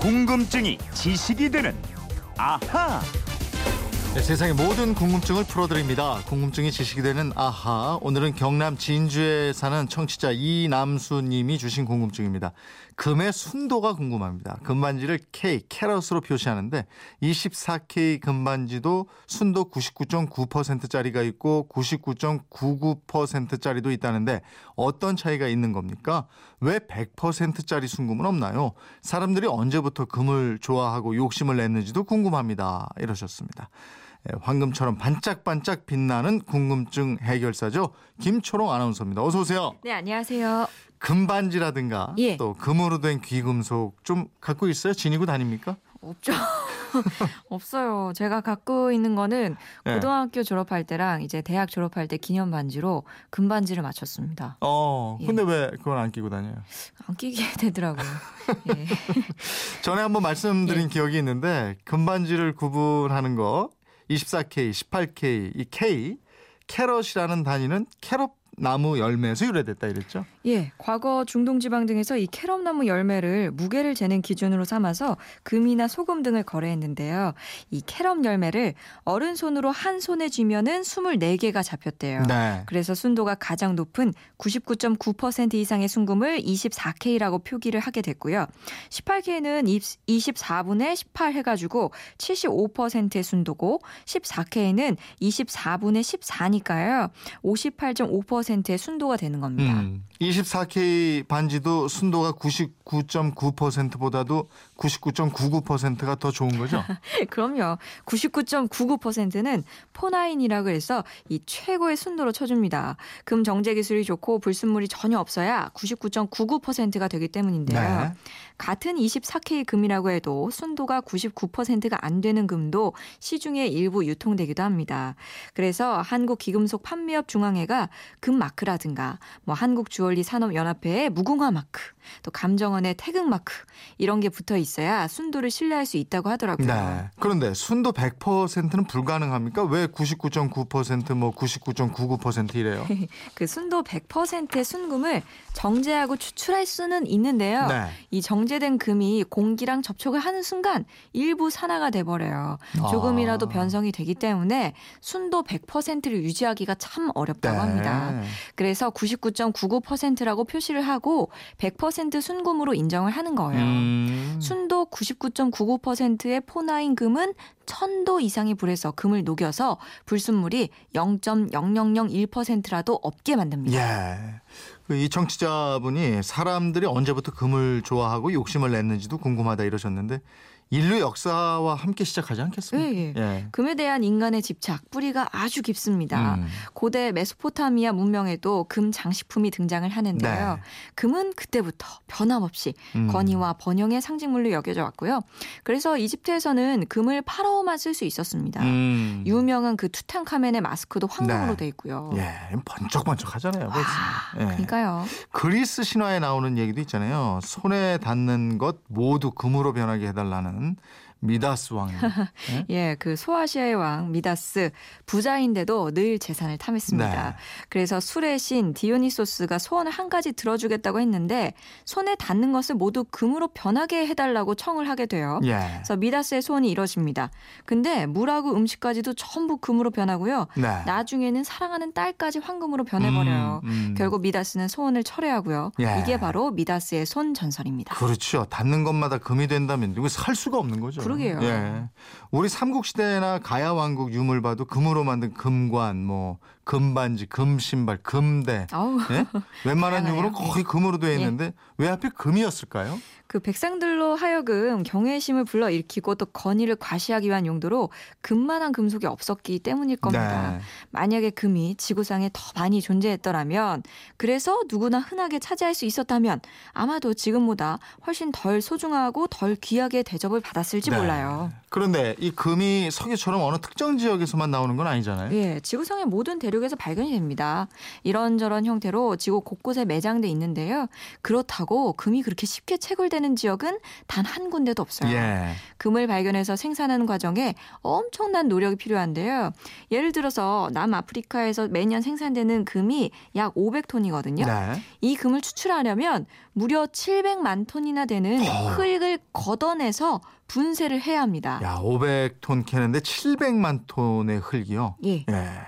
궁금증이 지식이 되는 아하. 네, 세상의 모든 궁금증을 풀어드립니다. 궁금증이 지식이 되는 아하. 오늘은 경남 진주에 사는 청취자 이남수님이 주신 궁금증입니다. 금의 순도가 궁금합니다. 금반지를 K, 캐럿으로 표시하는데 24K 금반지도 순도 99.9%짜리가 있고 99.99%짜리도 있다는데 어떤 차이가 있는 겁니까? 왜 100%짜리 순금은 없나요? 사람들이 언제부터 금을 좋아하고 욕심을 냈는지도 궁금합니다. 이러셨습니다. 예, 황금처럼 반짝반짝 빛나는 궁금증 해결사죠. 김초롱 아나운서입니다. 어서 오세요. 네, 안녕하세요. 금반지라든가 예. 또 금으로 된 귀금속 좀 갖고 있어요? 지니고 다닙니까? 없죠. 없어요. 제가 갖고 있는 거는 예. 고등학교 졸업할 때랑 이제 대학 졸업할 때 기념 반지로 금반지를 맞췄습니다. 어, 예. 근데 왜 그걸 안 끼고 다녀요? 안 끼게 되더라고요. 예. 전에 한번 말씀드린 예. 기억이 있는데 금반지를 구분하는 거 24K, 18K, 이 K 캐럿이라는 단위는 캐럿 나무 열매에서 유래 됐다 이랬죠? 예, 과거 중동 지방 등에서 이 캐럿 나무 열매를 무게를 재는 기준으로 삼아서 금이나 소금 등을 거래했는데요. 이 캐럿 열매를 어른 손으로 한 손에 쥐면은 24개가 잡혔대요. 네. 그래서 순도가 가장 높은 99.9% 이상의 순금을 24K라고 표기를 하게 됐고요. 18K는 24분의 18 해가지고 75%의 순도고 14K는 24분의 14니까요. 58.5%의 순도가 되는 겁니다. 음, 24K 반지도 순도가 99.9%보다도 99.99%가 더 좋은 거죠? 그럼요. 99.99%는 포나인이라고 해서 이 최고의 순도로 쳐줍니다. 금 정제 기술이 좋고 불순물이 전혀 없어야 99.99%가 되기 때문인데요. 네. 같은 24K 금이라고 해도 순도가 99%가 안 되는 금도 시중에 일부 유통되기도 합니다. 그래서 한국 기금속 판매업 중앙회가 금 마크라든가 뭐 한국 주얼리 산업 연합회의 무궁화 마크, 또 감정원의 태극 마크 이런 게 붙어 있 어야 순도를 신뢰할 수 있다고 하더라고요. 네. 그런데 순도 100%는 불가능합니까? 왜 99.9%뭐 99.99% 이래요? 그 순도 100%의 순금을 정제하고 추출할 수는 있는데요. 네. 이 정제된 금이 공기랑 접촉을 하는 순간 일부 산화가 돼 버려요. 조금이라도 아. 변성이 되기 때문에 순도 100%를 유지하기가 참 어렵다고 네. 합니다. 그래서 99.99%라고 표시를 하고 100% 순금으로 인정을 하는 거예요. 음. 순도 99.99%의 포나인 금은 1000도 이상의 불에서 금을 녹여서 불순물이 0.0001%라도 없게 만듭니다. 예. 그이 청취자분이 사람들이 언제부터 금을 좋아하고 욕심을 냈는지도 궁금하다 이러셨는데 인류 역사와 함께 시작하지 않겠습니까? 예, 예. 예. 금에 대한 인간의 집착 뿌리가 아주 깊습니다. 음. 고대 메소포타미아 문명에도 금 장식품이 등장을 하는데요. 네. 금은 그때부터 변함없이 음. 권위와 번영의 상징물로 여겨져 왔고요. 그래서 이집트에서는 금을 파라오만 쓸 수 있었습니다. 음. 유명한 그 투탕카멘의 마스크도 황금으로 네. 돼 있고요. 예, 번쩍번쩍 하잖아요. 벌써. 아, 예. 그러니까 요. 그리스 신화에 나오는 얘기도 있잖아요. 손에 닿는 것 모두 금으로 변하게 해달라는 미다스 왕. 예? 예, 그 소아시아의 왕 미다스 부자인데도 늘 재산을 탐했습니다. 네. 그래서 술의 신 디오니소스가 소원을 한 가지 들어주겠다고 했는데 손에 닿는 것을 모두 금으로 변하게 해달라고 청을 하게 돼요. 예. 그래서 미다스의 소원이 이뤄집니다. 근데 물하고 음식까지도 전부 금으로 변하고요. 네. 나중에는 사랑하는 딸까지 황금으로 변해버려요. 음, 음. 결국 미다스는 소원을 철회하고요. 예. 이게 바로 미다스의 손 전설입니다. 그렇죠. 닿는 것마다 금이 된다면 이거 살 수가 없는 거죠. 그러게요. 예. 우리 삼국시대나 가야왕국 유물 봐도 금으로 만든 금관, 뭐 금반지, 금신발, 금대. 예? 웬만한. 유물은 거의 금으로 되어 있는데 왜 하필 금이었을까요? 그 백성들로 하여금 경외심을 불러일으키고 또 건의를 과시하기 위한 용도로 금만한 금속이 없었기 때문일 겁니다. 네. 만약에 금이 지구상에 더 많이 존재했더라면 그래서 누구나 흔하게 차지할 수 있었다면 아마도 지금보다 훨씬 덜 소중하고 덜 귀하게 대접을 받았을지 네. 몰라요. 그런데 이 금이 석유처럼 어느 특정 지역에서만 나오는 건 아니잖아요. 예, 지구상의 모든 대륙 대륙에서 발견이 됩니다. 이런저런 형태로 지구 곳곳에 매장돼 있는데요. 그렇다고 금이 그렇게 쉽게 채굴되는 지역은 단 한 군데도 없어요. 예. 금을 발견해서 생산하는 과정에 엄청난 노력이 필요한데요. 예를 들어서 남아프리카에서 매년 생산되는 금이 약 500톤이거든요. 네. 이 금을 추출하려면 무려 700만 톤이나 되는 어. 흙을 걷어내서 분쇄를 해야 합니다. 야, 500톤 캐는데 700만 톤의 흙이요. 예. 예.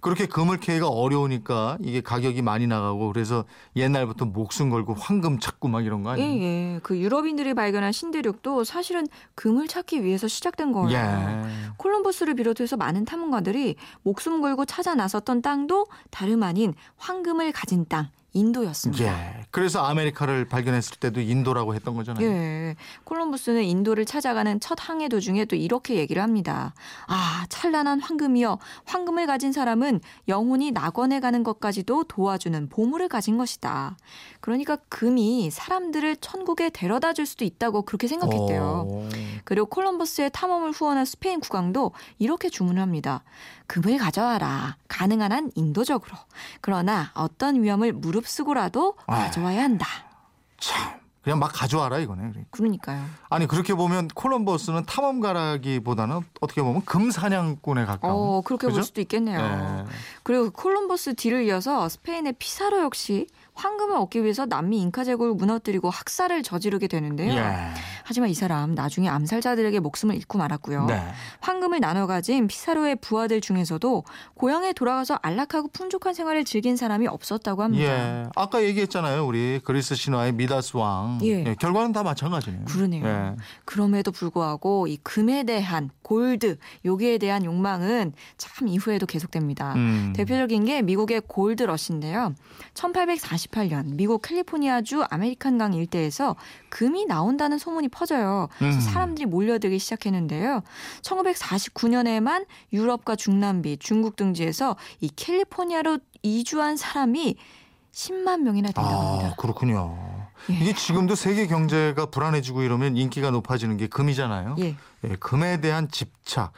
그렇게 금을 캐기가 어려우니까 이게 가격이 많이 나가고 그래서 옛날부터 목숨 걸고 황금 찾고 막 이런 거 예, 아니에요? 예. 그 유럽인들이 발견한 신대륙도 사실은 금을 찾기 위해서 시작된 거예요. 예. 콜럼버스를 비롯해서 많은 탐험가들이 목숨 걸고 찾아 나섰던 땅도 다름 아닌 황금을 가진 땅 인도였습니다. 예. 그래서 아메리카를 발견했을 때도 인도라고 했던 거잖아요. 예. 콜럼버스는 인도를 찾아가는 첫 항해 도중에 또 이렇게 얘기를 합니다. 아, 찬란한 황금이여. 황금을 가진 사람은 영혼이 낙원에 가는 것까지도 도와주는 보물을 가진 것이다. 그러니까 금이 사람들을 천국에 데려다 줄 수도 있다고 그렇게 생각했대요. 오. 그리고 콜럼버스의 탐험을 후원한 스페인 국왕도 이렇게 주문합니다. 금을 가져와라. 가능한 한 인도적으로. 그러나 어떤 위험을 무릅 쓰고라도 아. 가져와야 한다. 참. 그냥 막 가져와라 이거네. 그러니까. 그러니까요. 아니 그렇게 보면 콜럼버스는 탐험가라기보다는 어떻게 보면 금사냥꾼에 가까운. 어, 그렇게 그죠? 볼 수도 있겠네요. 예. 그리고 콜럼버스 뒤를 이어서 스페인의 피사로 역시 황금을 얻기 위해서 남미 잉카 제국을 무너뜨리고 학살을 저지르게 되는데요. 예. 하지만 이 사람 나중에 암살자들에게 목숨을 잃고 말았고요. 네. 황금을 나눠 가진 피사로의 부하들 중에서도 고향에 돌아가서 안락하고 풍족한 생활을 즐긴 사람이 없었다고 합니다. 예. 아까 얘기했잖아요. 우리 그리스 신화의 미다스 왕. 예. 결과는 다 마찬가지네요. 그러네요. 예. 그럼에도 불구하고 이 금에 대한 골드 여기에 대한 욕망은 참 이후에도 계속됩니다. 음. 대표적인 게 미국의 골드 러시인데요. 1848년 미국 캘리포니아주 아메리칸강 일대에서 금이 나온다는 소문이 퍼져요. 그래서 음. 사람들이 몰려들기 시작했는데요. 1949년에만 유럽과 중남미, 중국 등지에서 이 캘리포니아로 이주한 사람이 10만 명이나 된다고 아, 합니다. 그렇군요. 예. 이게 지금도 세계 경제가 불안해지고 이러면 인기가 높아지는 게 금이잖아요. 예, 예, 금에 대한 집착.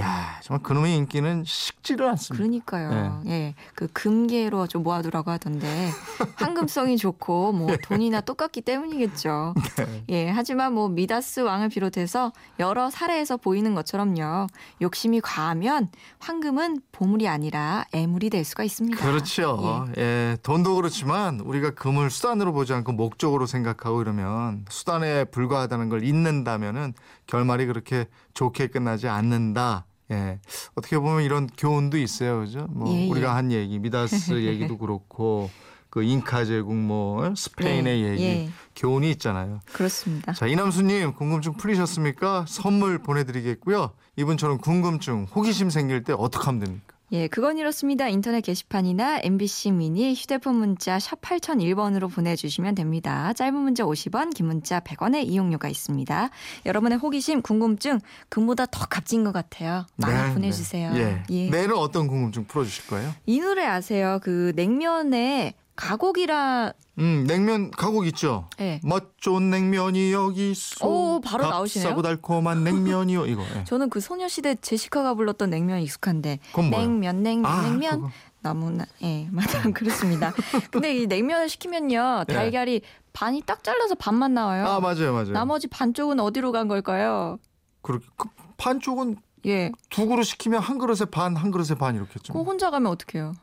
야, 정말 그놈의 인기는 식지를 않습니다. 그러니까요. 네. 예, 그 금계로 좀 모아두라고 하던데 황금성이 좋고 뭐 돈이나 똑같기 때문이겠죠. 네. 예, 하지만 뭐 미다스 왕을 비롯해서 여러 사례에서 보이는 것처럼요. 욕심이 과하면 황금은 보물이 아니라 애물이 될 수가 있습니다. 그렇죠. 예. 돈도 그렇지만 우리가 금을 수단으로 보지 않고 목적으로 생각하고 이러면 수단에 불과하다는 걸 잊는다면은 결말이 그렇게 좋게 끝나지 않는다. 예. 어떻게 보면 이런 교훈도 있어요. 그죠? 뭐 예, 예. 우리가 한 얘기, 미다스 얘기도 그렇고 그 잉카 제국 뭐 스페인의 예, 얘기 예. 교훈이 있잖아요. 그렇습니다. 자, 이남수 님 궁금증 풀리셨습니까? 선물 보내 드리겠고요. 이분처럼 궁금증, 호기심 생길 때 어떻게 하면 됩니까? 예, 그건 이렇습니다. 인터넷 게시판이나 MBC 미니 휴대폰 문자 샵 8001번으로 보내주시면 됩니다. 짧은 문자 50원, 긴 문자 100원의 이용료가 있습니다. 여러분의 호기심, 궁금증 금보다 더 값진 것 같아요. 많이 네, 보내주세요. 네. 예. 예. 내일은 어떤 궁금증 풀어주실 거예요? 이 노래 아세요? 그 냉면에 가곡이라 음, 냉면 가곡 있죠? 예. 멋 좋은 냉면이 여기 있어. 오, 바로 나오시네요. 값싸고 달콤한 냉면이요. 이거. 예. 저는 그 소녀시대 제시카가 불렀던 냉면이 익숙한데? 냉면 냉면 아, 냉면 그거. 너무나 예 맞아 그렇습니다. 근데 이 냉면을 시키면요 예. 달걀이 반이 딱 잘라서 반만 나와요. 아, 맞아요, 맞아요. 나머지 반쪽은 어디로 간 걸까요? 그렇게 그 반쪽은 예, 두 그릇 시키면 한 그릇에 반, 한 그릇에 반 이렇게 좀. 그거 혼자 가면 어떡해요?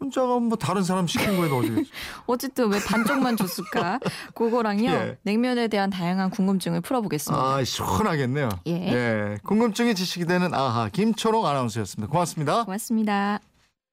혼자 가면 뭐 다른 사람 시킨 거에도 어디 어쨌든 왜 반쪽만 줬을까? 그거랑요 예. 냉면에 대한 다양한 궁금증을 풀어보겠습니다. 아, 시원하겠네요. 예. 궁금증이 지식이 되는 아하 김초롱 아나운서였습니다. 고맙습니다. 고맙습니다.